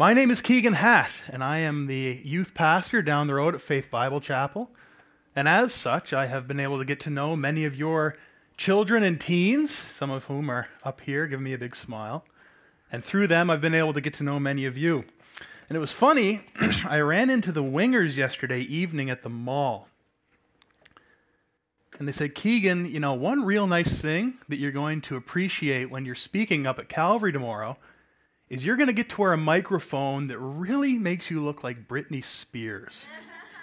My name is Keegan Hatt, and I am the youth pastor down the road at Faith Bible Chapel. And as such, I have been able to get to know many of your children and teens, some of whom are up here giving me a big smile. And through them, I've been able to get to know many of you. And it was funny, I ran into the wingers yesterday evening at the mall. And they said, Keegan, you know, one real nice thing that you're going to appreciate when you're speaking up at Calvary tomorrow is you're going to get to wear a microphone that really makes you look like Britney Spears.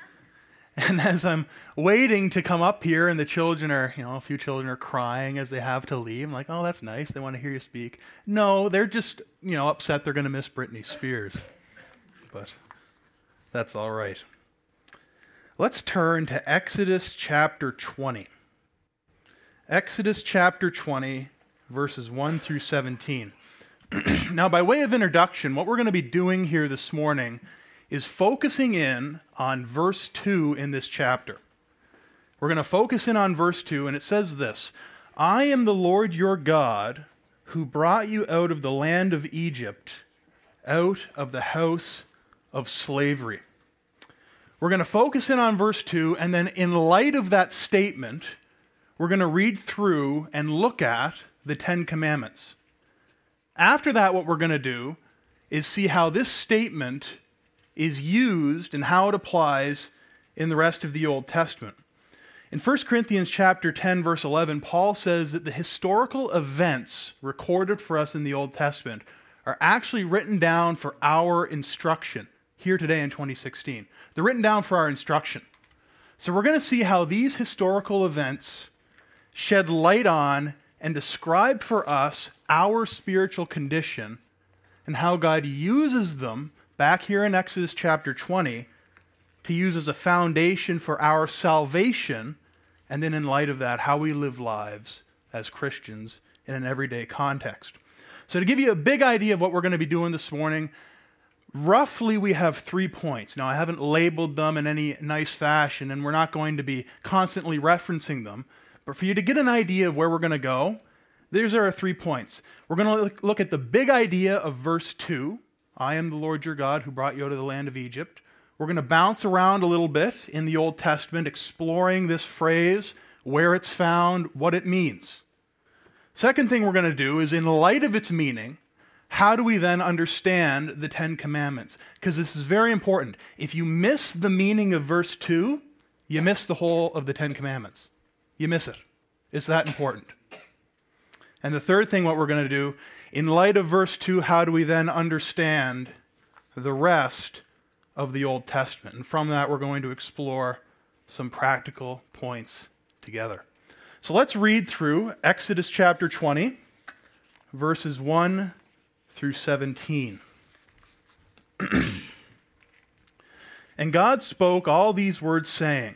and as I'm waiting to come up here, and the children are, you know, a few children are crying as they have to leave, I'm like, oh, that's nice. They want to hear you speak. No, they're just, you know, upset they're going to miss Britney Spears. But that's all right. Let's turn to Exodus chapter 20. Exodus chapter 20, verses 1 through 17. now, by way of introduction, what we're going to be doing here this morning is focusing in on verse 2 in this chapter. We're going to focus in on verse 2, and it says this I am the Lord your God who brought you out of the land of Egypt, out of the house of slavery. We're going to focus in on verse 2, and then in light of that statement, we're going to read through and look at the Ten Commandments. After that, what we're going to do is see how this statement is used and how it applies in the rest of the Old Testament. In 1 Corinthians chapter 10 verse 11, Paul says that the historical events recorded for us in the Old Testament are actually written down for our instruction here today in 2016. They're written down for our instruction. So we're going to see how these historical events shed light on and describe for us our spiritual condition and how God uses them back here in Exodus chapter 20 to use as a foundation for our salvation, and then in light of that, how we live lives as Christians in an everyday context. So, to give you a big idea of what we're going to be doing this morning, roughly we have three points. Now, I haven't labeled them in any nice fashion, and we're not going to be constantly referencing them. But for you to get an idea of where we're going to go, these are our three points. We're going to look at the big idea of verse 2 I am the Lord your God who brought you out of the land of Egypt. We're going to bounce around a little bit in the Old Testament, exploring this phrase, where it's found, what it means. Second thing we're going to do is, in light of its meaning, how do we then understand the Ten Commandments? Because this is very important. If you miss the meaning of verse 2, you miss the whole of the Ten Commandments. You miss it. It's that important. And the third thing, what we're going to do, in light of verse 2, how do we then understand the rest of the Old Testament? And from that, we're going to explore some practical points together. So let's read through Exodus chapter 20, verses 1 through 17. and God spoke all these words, saying,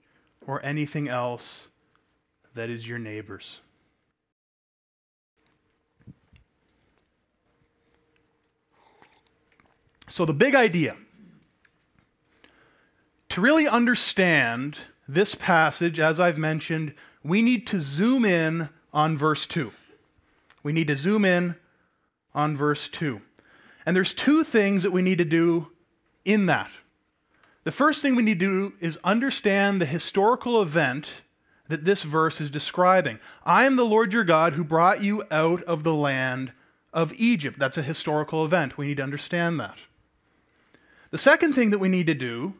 or anything else that is your neighbor's. So, the big idea to really understand this passage, as I've mentioned, we need to zoom in on verse 2. We need to zoom in on verse 2. And there's two things that we need to do in that. The first thing we need to do is understand the historical event that this verse is describing. I am the Lord your God who brought you out of the land of Egypt. That's a historical event. We need to understand that. The second thing that we need to do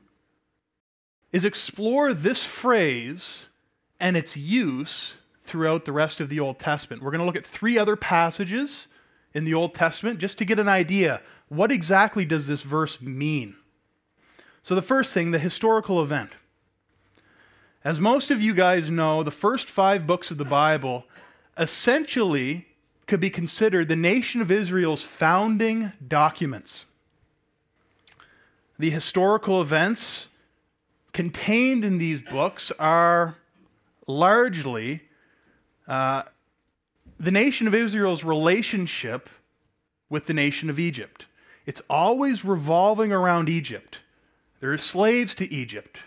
is explore this phrase and its use throughout the rest of the Old Testament. We're going to look at three other passages in the Old Testament just to get an idea what exactly does this verse mean? So the first thing, the historical event. As most of you guys know, the first 5 books of the Bible essentially could be considered the nation of Israel's founding documents. The historical events contained in these books are largely uh, the nation of Israel's relationship with the nation of Egypt. It's always revolving around Egypt. There are slaves to Egypt.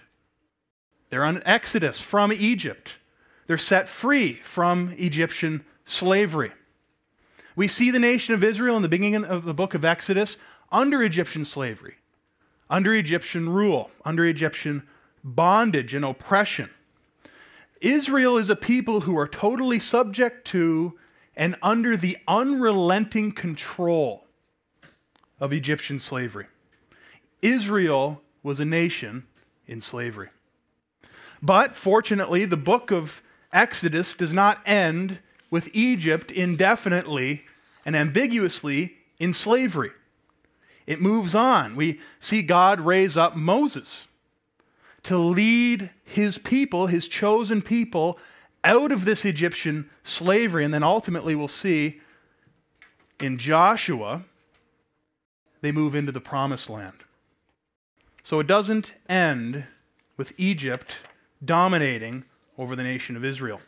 They're on exodus from Egypt. They're set free from Egyptian slavery. We see the nation of Israel in the beginning of the book of Exodus under Egyptian slavery, under Egyptian rule, under Egyptian bondage and oppression. Israel is a people who are totally subject to and under the unrelenting control of Egyptian slavery. Israel was a nation in slavery. But fortunately, the book of Exodus does not end with Egypt indefinitely and ambiguously in slavery. It moves on. We see God raise up Moses to lead his people, his chosen people, out of this Egyptian slavery. And then ultimately, we'll see in Joshua, they move into the promised land. So it doesn't end with Egypt dominating over the nation of Israel.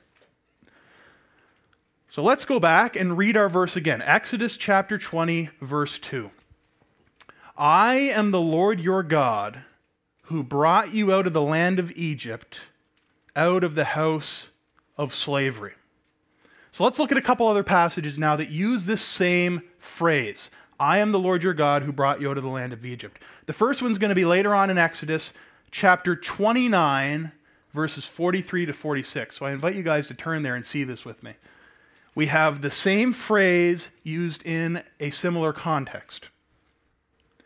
So let's go back and read our verse again Exodus chapter 20, verse 2. I am the Lord your God who brought you out of the land of Egypt, out of the house of slavery. So let's look at a couple other passages now that use this same phrase I am the Lord your God who brought you out of the land of Egypt. The first one's going to be later on in Exodus chapter 29, verses 43 to 46. So I invite you guys to turn there and see this with me. We have the same phrase used in a similar context.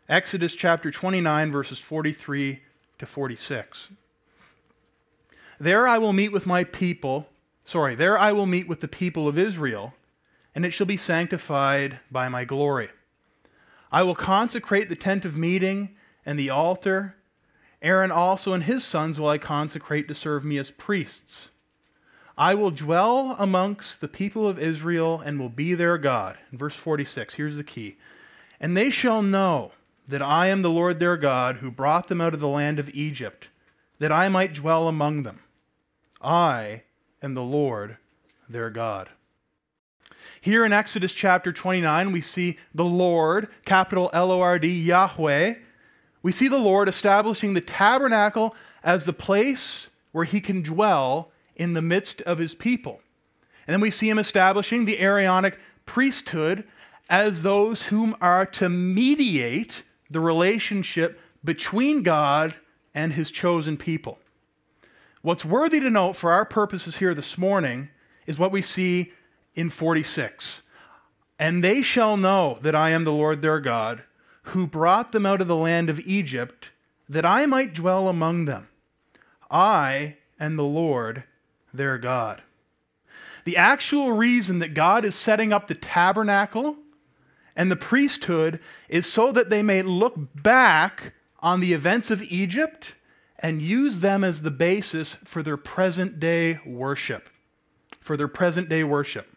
Exodus chapter 29, verses 43 to 46. There I will meet with my people, sorry, there I will meet with the people of Israel, and it shall be sanctified by my glory. I will consecrate the tent of meeting and the altar. Aaron also and his sons will I consecrate to serve me as priests. I will dwell amongst the people of Israel and will be their God. In verse 46, here's the key. And they shall know that I am the Lord their God who brought them out of the land of Egypt, that I might dwell among them. I am the Lord their God. Here in Exodus chapter 29, we see the Lord, capital L O R D, Yahweh. We see the Lord establishing the tabernacle as the place where he can dwell in the midst of his people. And then we see him establishing the Aaronic priesthood as those whom are to mediate the relationship between God and his chosen people. What's worthy to note for our purposes here this morning is what we see in 46. And they shall know that I am the Lord their God, who brought them out of the land of Egypt, that I might dwell among them. I am the Lord their God. The actual reason that God is setting up the tabernacle and the priesthood is so that they may look back on the events of Egypt and use them as the basis for their present day worship. For their present day worship.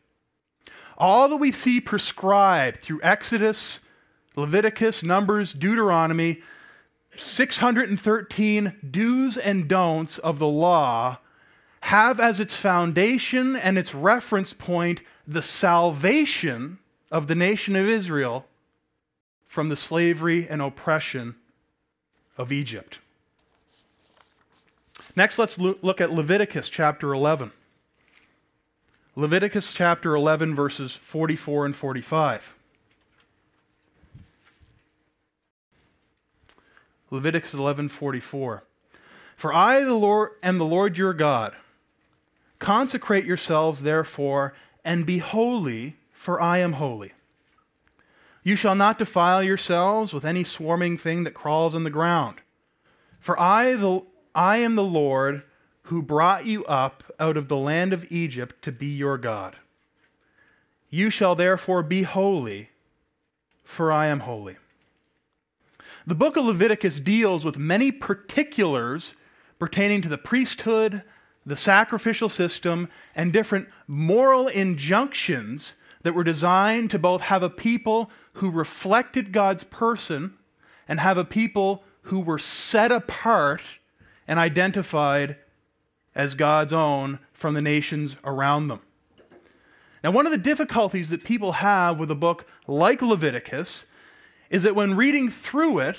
All that we see prescribed through Exodus, Leviticus, Numbers, Deuteronomy, 613 do's and don'ts of the law have as its foundation and its reference point the salvation of the nation of Israel from the slavery and oppression of Egypt. Next, let's look at Leviticus chapter 11. Leviticus chapter 11, verses 44 and 45. Leviticus 11:44 For I the Lord am the Lord your God. Consecrate yourselves therefore and be holy for I am holy. You shall not defile yourselves with any swarming thing that crawls on the ground. For I the I am the Lord who brought you up out of the land of Egypt to be your God. You shall therefore be holy for I am holy. The book of Leviticus deals with many particulars pertaining to the priesthood, the sacrificial system, and different moral injunctions that were designed to both have a people who reflected God's person and have a people who were set apart and identified as God's own from the nations around them. Now, one of the difficulties that people have with a book like Leviticus is that when reading through it,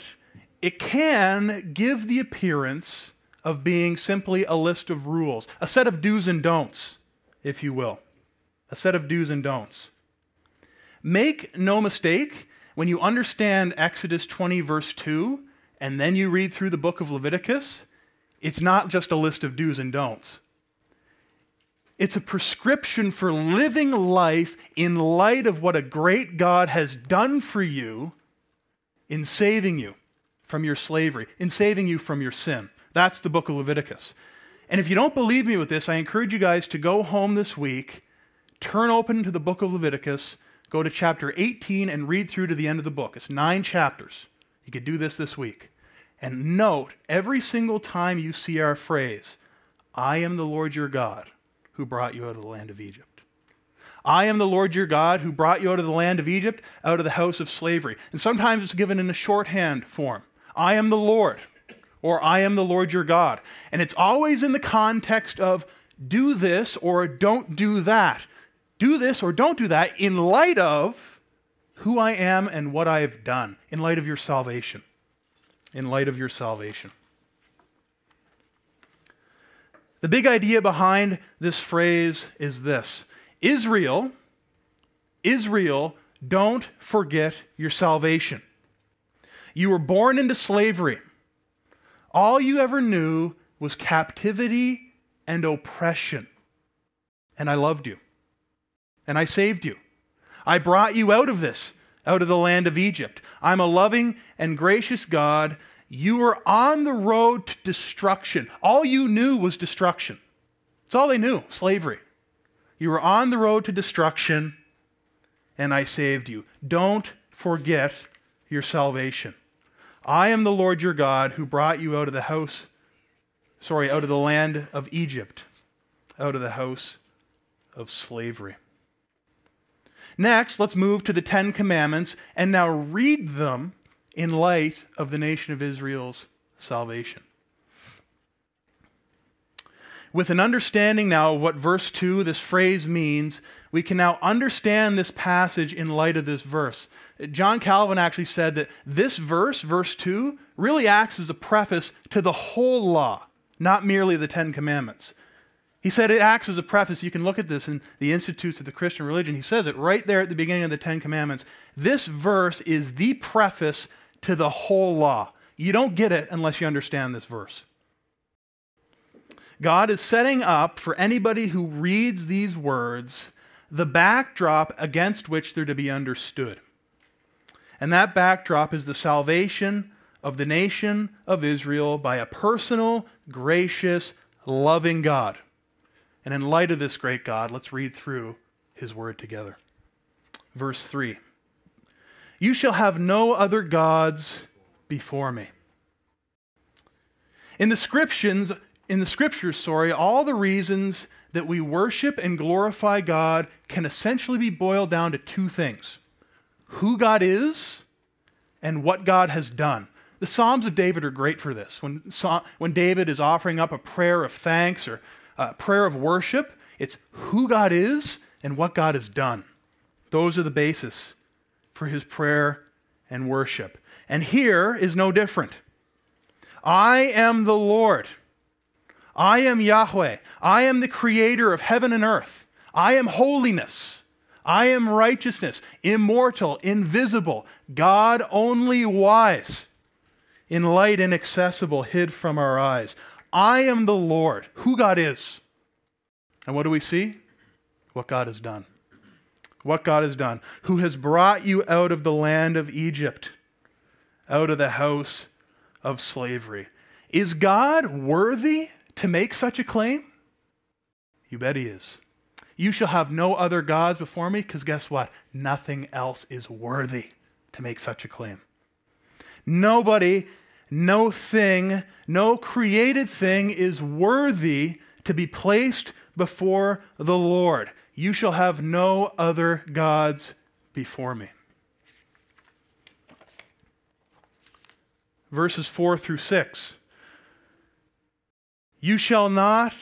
it can give the appearance of being simply a list of rules, a set of do's and don'ts, if you will. A set of do's and don'ts. Make no mistake, when you understand Exodus 20, verse 2, and then you read through the book of Leviticus, it's not just a list of do's and don'ts. It's a prescription for living life in light of what a great God has done for you in saving you from your slavery, in saving you from your sin. That's the book of Leviticus. And if you don't believe me with this, I encourage you guys to go home this week, turn open to the book of Leviticus, go to chapter 18, and read through to the end of the book. It's nine chapters. You could do this this week. And note every single time you see our phrase, I am the Lord your God who brought you out of the land of Egypt. I am the Lord your God who brought you out of the land of Egypt, out of the house of slavery. And sometimes it's given in a shorthand form I am the Lord, or I am the Lord your God. And it's always in the context of do this or don't do that. Do this or don't do that in light of who I am and what I have done, in light of your salvation. In light of your salvation. The big idea behind this phrase is this Israel, Israel, don't forget your salvation. You were born into slavery. All you ever knew was captivity and oppression. And I loved you. And I saved you. I brought you out of this, out of the land of Egypt. I'm a loving and gracious God. You were on the road to destruction. All you knew was destruction. It's all they knew slavery. You were on the road to destruction, and I saved you. Don't forget your salvation. I am the Lord your God who brought you out of the house, sorry, out of the land of Egypt, out of the house of slavery. Next, let's move to the Ten Commandments and now read them in light of the nation of Israel's salvation. With an understanding now of what verse 2, this phrase means, we can now understand this passage in light of this verse. John Calvin actually said that this verse, verse 2, really acts as a preface to the whole law, not merely the Ten Commandments. He said it acts as a preface. You can look at this in the Institutes of the Christian Religion. He says it right there at the beginning of the Ten Commandments. This verse is the preface to the whole law. You don't get it unless you understand this verse. God is setting up for anybody who reads these words the backdrop against which they're to be understood. And that backdrop is the salvation of the nation of Israel by a personal, gracious, loving God. And in light of this great God, let's read through his word together. Verse 3 You shall have no other gods before me. In the scriptures, in the scriptures, sorry, all the reasons that we worship and glorify God can essentially be boiled down to two things who God is and what God has done. The Psalms of David are great for this. When, when David is offering up a prayer of thanks or a prayer of worship, it's who God is and what God has done. Those are the basis for his prayer and worship. And here is no different. I am the Lord. I am Yahweh. I am the creator of heaven and earth. I am holiness. I am righteousness, immortal, invisible, God only wise, in light inaccessible, hid from our eyes. I am the Lord, who God is. And what do we see? What God has done. What God has done, who has brought you out of the land of Egypt, out of the house of slavery. Is God worthy to make such a claim? You bet he is. You shall have no other gods before me, because guess what? Nothing else is worthy to make such a claim. Nobody, no thing, no created thing is worthy to be placed before the Lord. You shall have no other gods before me. Verses 4 through 6. You shall not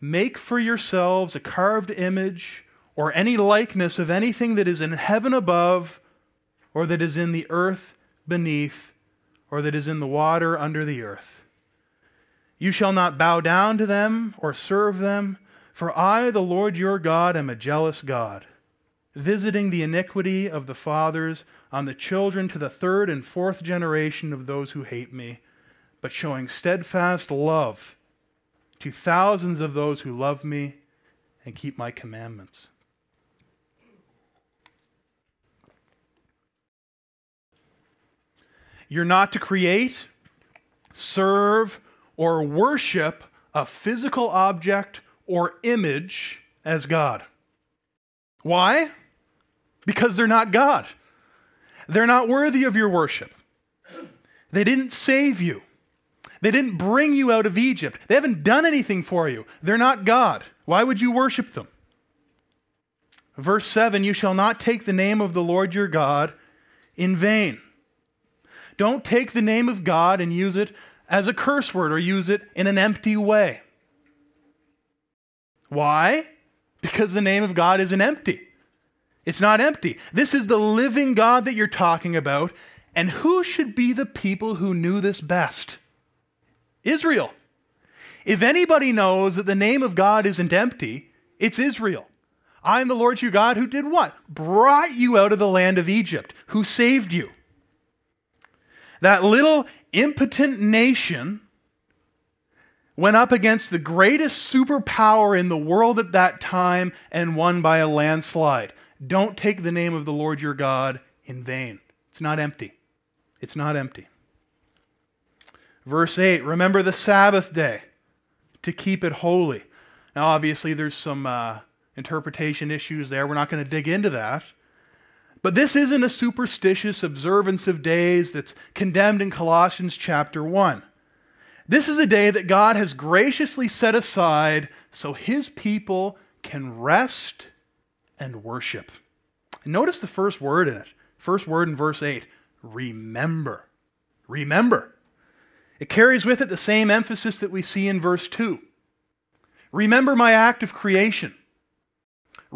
Make for yourselves a carved image or any likeness of anything that is in heaven above, or that is in the earth beneath, or that is in the water under the earth. You shall not bow down to them or serve them, for I, the Lord your God, am a jealous God, visiting the iniquity of the fathers on the children to the third and fourth generation of those who hate me, but showing steadfast love to thousands of those who love me and keep my commandments. You're not to create, serve, or worship a physical object or image as God. Why? Because they're not God. They're not worthy of your worship. They didn't save you. They didn't bring you out of Egypt. They haven't done anything for you. They're not God. Why would you worship them? Verse 7 You shall not take the name of the Lord your God in vain. Don't take the name of God and use it as a curse word or use it in an empty way. Why? Because the name of God isn't empty. It's not empty. This is the living God that you're talking about. And who should be the people who knew this best? Israel. If anybody knows that the name of God isn't empty, it's Israel. I am the Lord your God who did what? Brought you out of the land of Egypt, who saved you. That little impotent nation went up against the greatest superpower in the world at that time and won by a landslide. Don't take the name of the Lord your God in vain. It's not empty. It's not empty. Verse 8 Remember the Sabbath day to keep it holy. Now, obviously, there's some uh, interpretation issues there. We're not going to dig into that. But this isn't a superstitious observance of days that's condemned in Colossians chapter 1. This is a day that God has graciously set aside so his people can rest and worship. And notice the first word in it. First word in verse 8 remember. Remember. It carries with it the same emphasis that we see in verse 2. Remember my act of creation.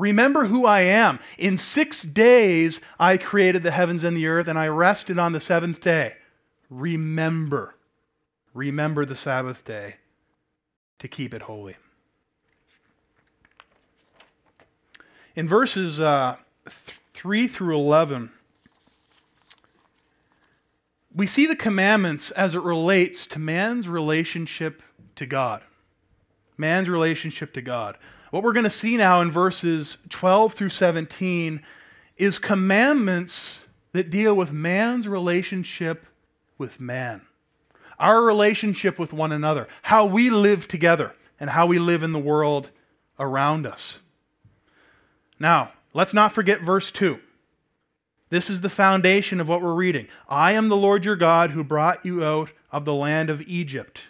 Remember who I am. In six days I created the heavens and the earth, and I rested on the seventh day. Remember. Remember the Sabbath day to keep it holy. In verses uh, 3 through 11, we see the commandments as it relates to man's relationship to God. Man's relationship to God. What we're going to see now in verses 12 through 17 is commandments that deal with man's relationship with man, our relationship with one another, how we live together, and how we live in the world around us. Now, let's not forget verse 2. This is the foundation of what we're reading. I am the Lord your God who brought you out of the land of Egypt.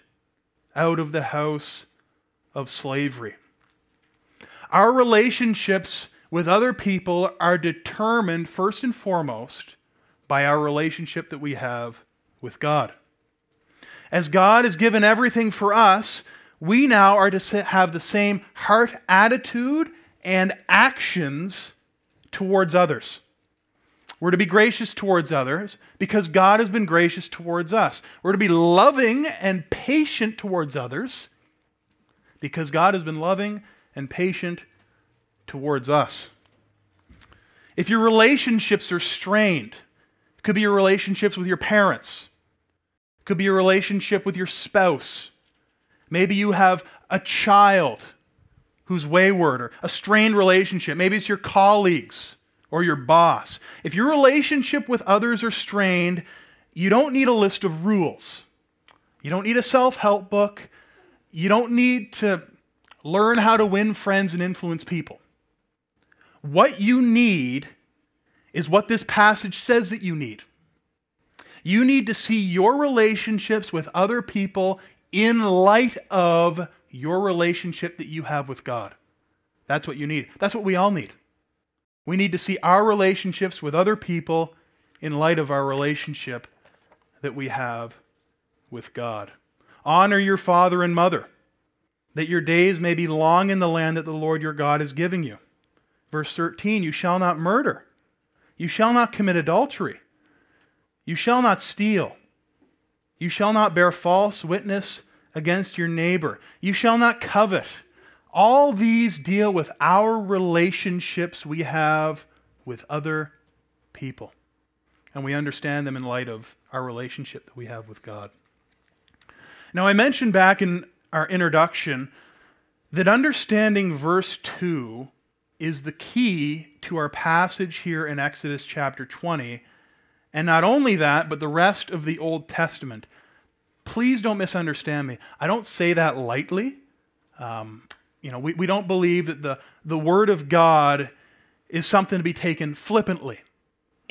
out of the house of slavery. Our relationships with other people are determined first and foremost by our relationship that we have with God. As God has given everything for us, we now are to have the same heart attitude and actions towards others. We're to be gracious towards others because God has been gracious towards us. We're to be loving and patient towards others because God has been loving and patient towards us. If your relationships are strained, it could be your relationships with your parents, it could be your relationship with your spouse. Maybe you have a child who's wayward or a strained relationship. Maybe it's your colleagues or your boss. If your relationship with others are strained, you don't need a list of rules. You don't need a self help book. You don't need to learn how to win friends and influence people. What you need is what this passage says that you need. You need to see your relationships with other people in light of your relationship that you have with God. That's what you need. That's what we all need. We need to see our relationships with other people in light of our relationship that we have with God. Honor your father and mother, that your days may be long in the land that the Lord your God is giving you. Verse 13 You shall not murder, you shall not commit adultery, you shall not steal, you shall not bear false witness against your neighbor, you shall not covet. All these deal with our relationships we have with other people. And we understand them in light of our relationship that we have with God. Now, I mentioned back in our introduction that understanding verse 2 is the key to our passage here in Exodus chapter 20. And not only that, but the rest of the Old Testament. Please don't misunderstand me. I don't say that lightly. Um, you know, we, we don't believe that the, the Word of God is something to be taken flippantly.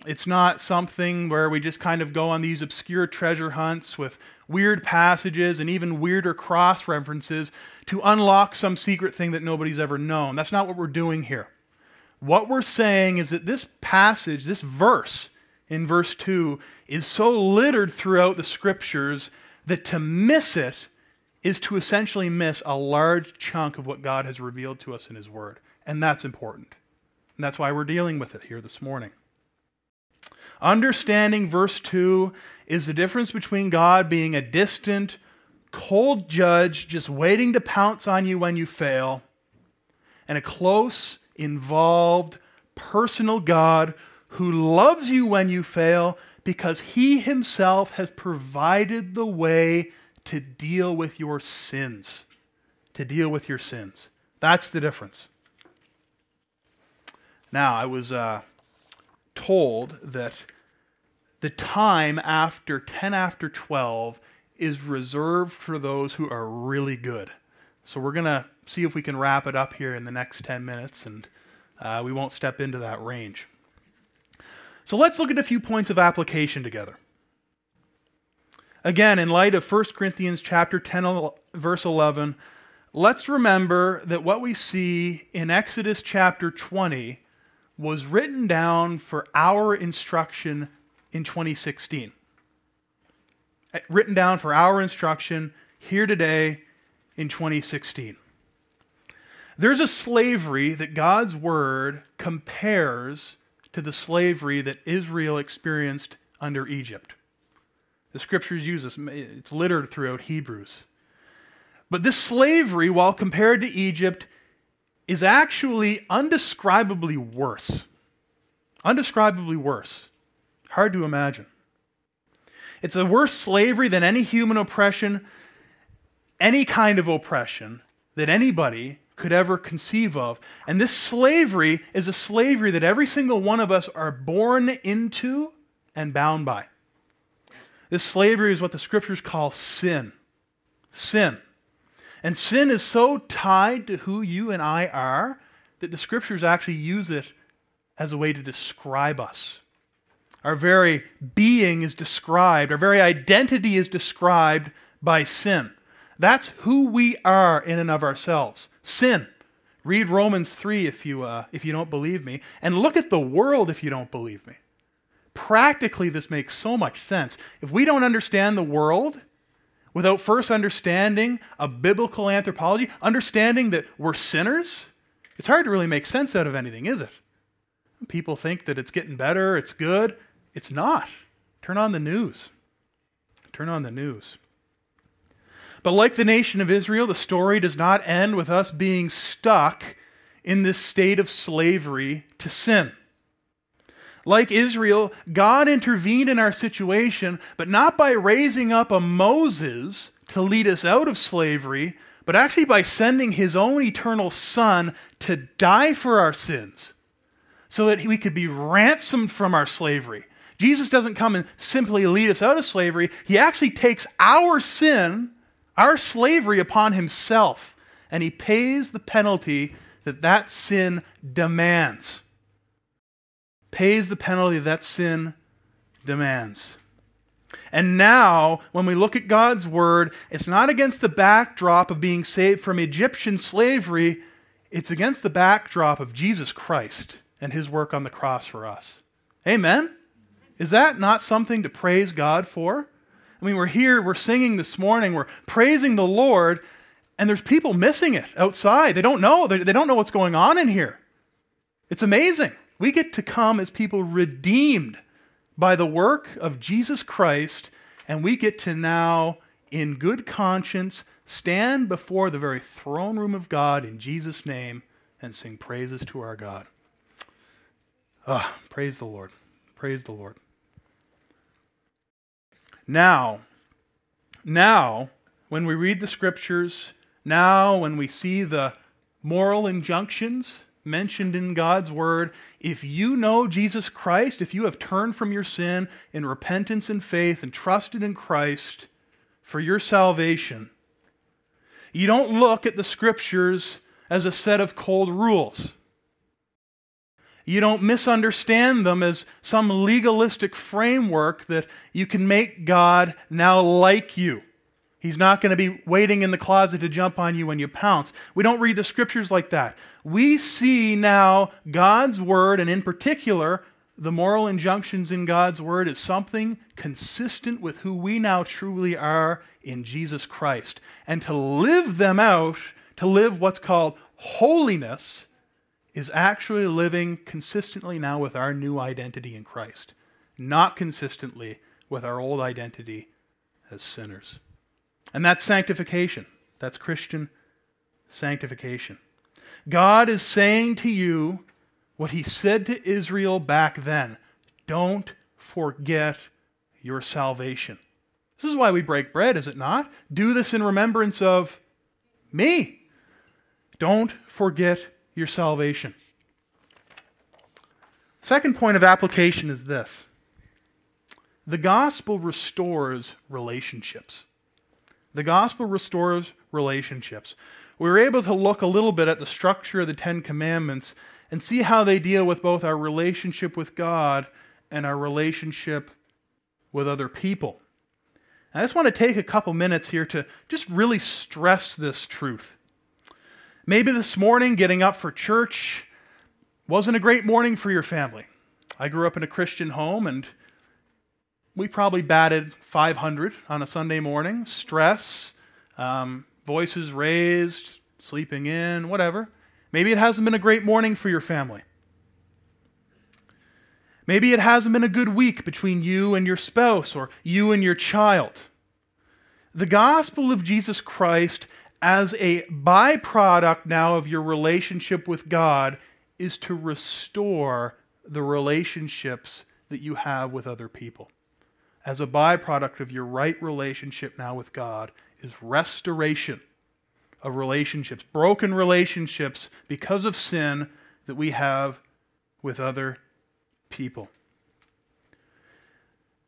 It's not something where we just kind of go on these obscure treasure hunts with weird passages and even weirder cross references to unlock some secret thing that nobody's ever known. That's not what we're doing here. What we're saying is that this passage, this verse in verse 2, is so littered throughout the scriptures that to miss it is to essentially miss a large chunk of what God has revealed to us in His Word. And that's important. And that's why we're dealing with it here this morning. Understanding verse 2 is the difference between God being a distant, cold judge just waiting to pounce on you when you fail, and a close, involved, personal God who loves you when you fail because he himself has provided the way to deal with your sins. To deal with your sins. That's the difference. Now, I was uh, told that the time after 10 after 12 is reserved for those who are really good. So we're going to see if we can wrap it up here in the next 10 minutes, and uh, we won't step into that range. So let's look at a few points of application together. Again, in light of 1 Corinthians chapter 10 verse 11, let's remember that what we see in Exodus chapter 20 was written down for our instruction in 2016. Uh, written down for our instruction here today in 2016. There's a slavery that God's word compares to the slavery that Israel experienced under Egypt. The scriptures use this, it's littered throughout Hebrews. But this slavery, while compared to Egypt, is actually undescribably worse. Undescribably worse. Hard to imagine. It's a worse slavery than any human oppression, any kind of oppression that anybody could ever conceive of. And this slavery is a slavery that every single one of us are born into and bound by. This slavery is what the scriptures call sin. Sin. And sin is so tied to who you and I are that the scriptures actually use it as a way to describe us. Our very being is described, our very identity is described by sin. That's who we are in and of ourselves. Sin. Read Romans 3 if you, uh, if you don't believe me, and look at the world if you don't believe me. Practically, this makes so much sense. If we don't understand the world, without first understanding a biblical anthropology, understanding that we're sinners, it's hard to really make sense out of anything, is it? People think that it's getting better, it's good. It's not. Turn on the news. Turn on the news. But like the nation of Israel, the story does not end with us being stuck in this state of slavery to sin. Like Israel, God intervened in our situation, but not by raising up a Moses to lead us out of slavery, but actually by sending his own eternal Son to die for our sins so that we could be ransomed from our slavery. Jesus doesn't come and simply lead us out of slavery, he actually takes our sin, our slavery upon himself, and he pays the penalty that that sin demands pays the penalty that sin demands. And now, when we look at God's word, it's not against the backdrop of being saved from Egyptian slavery, it's against the backdrop of Jesus Christ and his work on the cross for us. Amen? Is that not something to praise God for? I mean, we're here, we're singing this morning, we're praising the Lord, and there's people missing it outside. They don't know. They, don't know what's going on in here. It's amazing. We get to come as people redeemed by the work of Jesus Christ, and we get to now, in good conscience, stand before the very throne room of God in Jesus' name and sing praises to our God. Ah, praise the Lord. Praise the Lord. Now, now, when we read the scriptures, now when we see the moral injunctions mentioned in God's word, if you know Jesus Christ, if you have turned from your sin in repentance and faith and trusted in Christ for your salvation, you don't look at the scriptures as a set of cold rules. You don't misunderstand them as some legalistic framework that you can make God now like you. He's not going to be waiting in the closet to jump on you when you pounce. We don't read the scriptures like that. We see now God's word, and in particular, the moral injunctions in God's word, is something consistent with who we now truly are in Jesus Christ. And to live them out, to live what's called holiness, is actually living consistently now with our new identity in Christ, not consistently with our old identity as sinners. And that's sanctification. That's Christian sanctification. God is saying to you what he said to Israel back then don't forget your salvation. This is why we break bread, is it not? Do this in remembrance of me. Don't forget your salvation. Second point of application is this the gospel restores relationships. The gospel restores relationships. We were able to look a little bit at the structure of the Ten Commandments and see how they deal with both our relationship with God and our relationship with other people. I just want to take a couple minutes here to just really stress this truth. Maybe this morning, getting up for church wasn't a great morning for your family. I grew up in a Christian home, and we probably batted 500 on a Sunday morning. Stress, um, voices raised, sleeping in, whatever. Maybe it hasn't been a great morning for your family. Maybe it hasn't been a good week between you and your spouse or you and your child. The gospel of Jesus Christ, as a byproduct now of your relationship with God, is to restore the relationships that you have with other people as a byproduct of your right relationship now with God is restoration of relationships, broken relationships because of sin that we have with other people.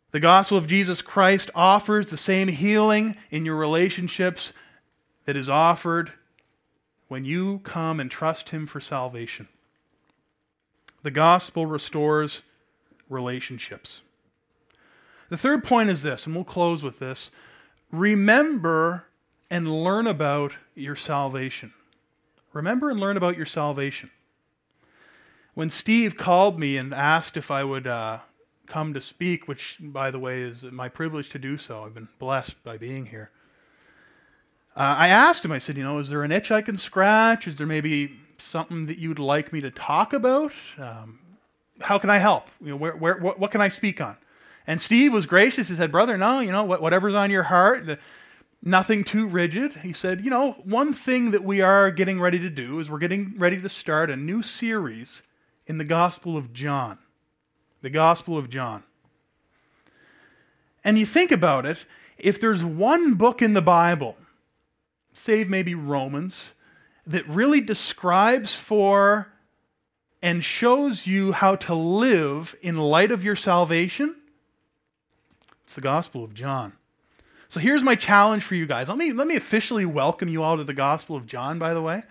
The gospel of Jesus Christ offers the same healing in your relationships that is offered when you come and trust Him for salvation. The gospel restores relationships. The third point is this, and we'll close with this. Remember and learn about your salvation. Remember and learn about your salvation. When Steve called me and asked if I would uh, come to speak, which, by the way, is my privilege to do so, I've been blessed by being here. Uh, I asked him, I said, you know, is there an itch I can scratch? Is there maybe something that you'd like me to talk about? Um, how can I help? You know, where, where, what, what, can I speak on? And Steve was gracious. He said, brother, no, you know, whatever's on your heart, nothing too rigid. He said, you know, one thing that we are getting ready to do is we're getting ready to start a new series in the Gospel of John. The Gospel of John. And you think about it, if there's one book in the Bible, save maybe Romans, that really describes for and shows you how to live in light of your salvation, it's the Gospel of John. So here's my challenge for you guys. Let me, let me officially welcome you all to the Gospel of John, by the way.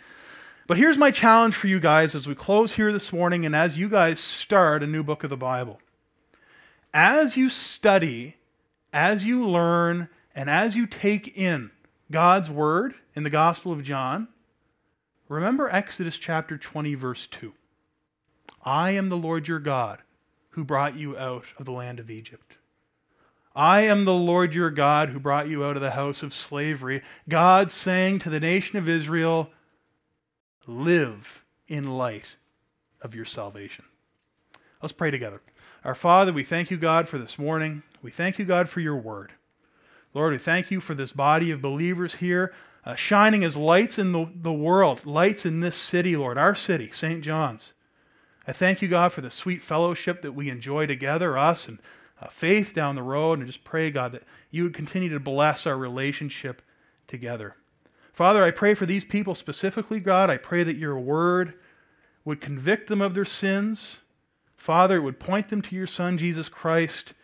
But here's my challenge for you guys as we close here this morning and as you guys start a new book of the Bible. As you study, as you learn, and as you take in God's Word in the Gospel of John, remember Exodus chapter 20, verse 2. I am the Lord your God who brought you out of the land of Egypt. I am the Lord your God who brought you out of the house of slavery. God saying to the nation of Israel, live in light of your salvation. Let's pray together. Our Father, we thank you, God, for this morning. We thank you, God, for your word. Lord, we thank you for this body of believers here, uh, shining as lights in the, the world, lights in this city, Lord, our city, St. John's. I thank you, God, for the sweet fellowship that we enjoy together, us and uh, faith down the road, and just pray, God, that you would continue to bless our relationship together. Father, I pray for these people specifically, God. I pray that your word would convict them of their sins. Father, it would point them to your Son, Jesus Christ.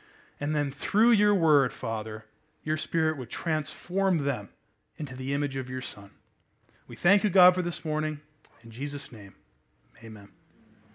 And then through your word, Father, your Spirit would transform them into the image of your Son. We thank you, God, for this morning. In Jesus' name, amen.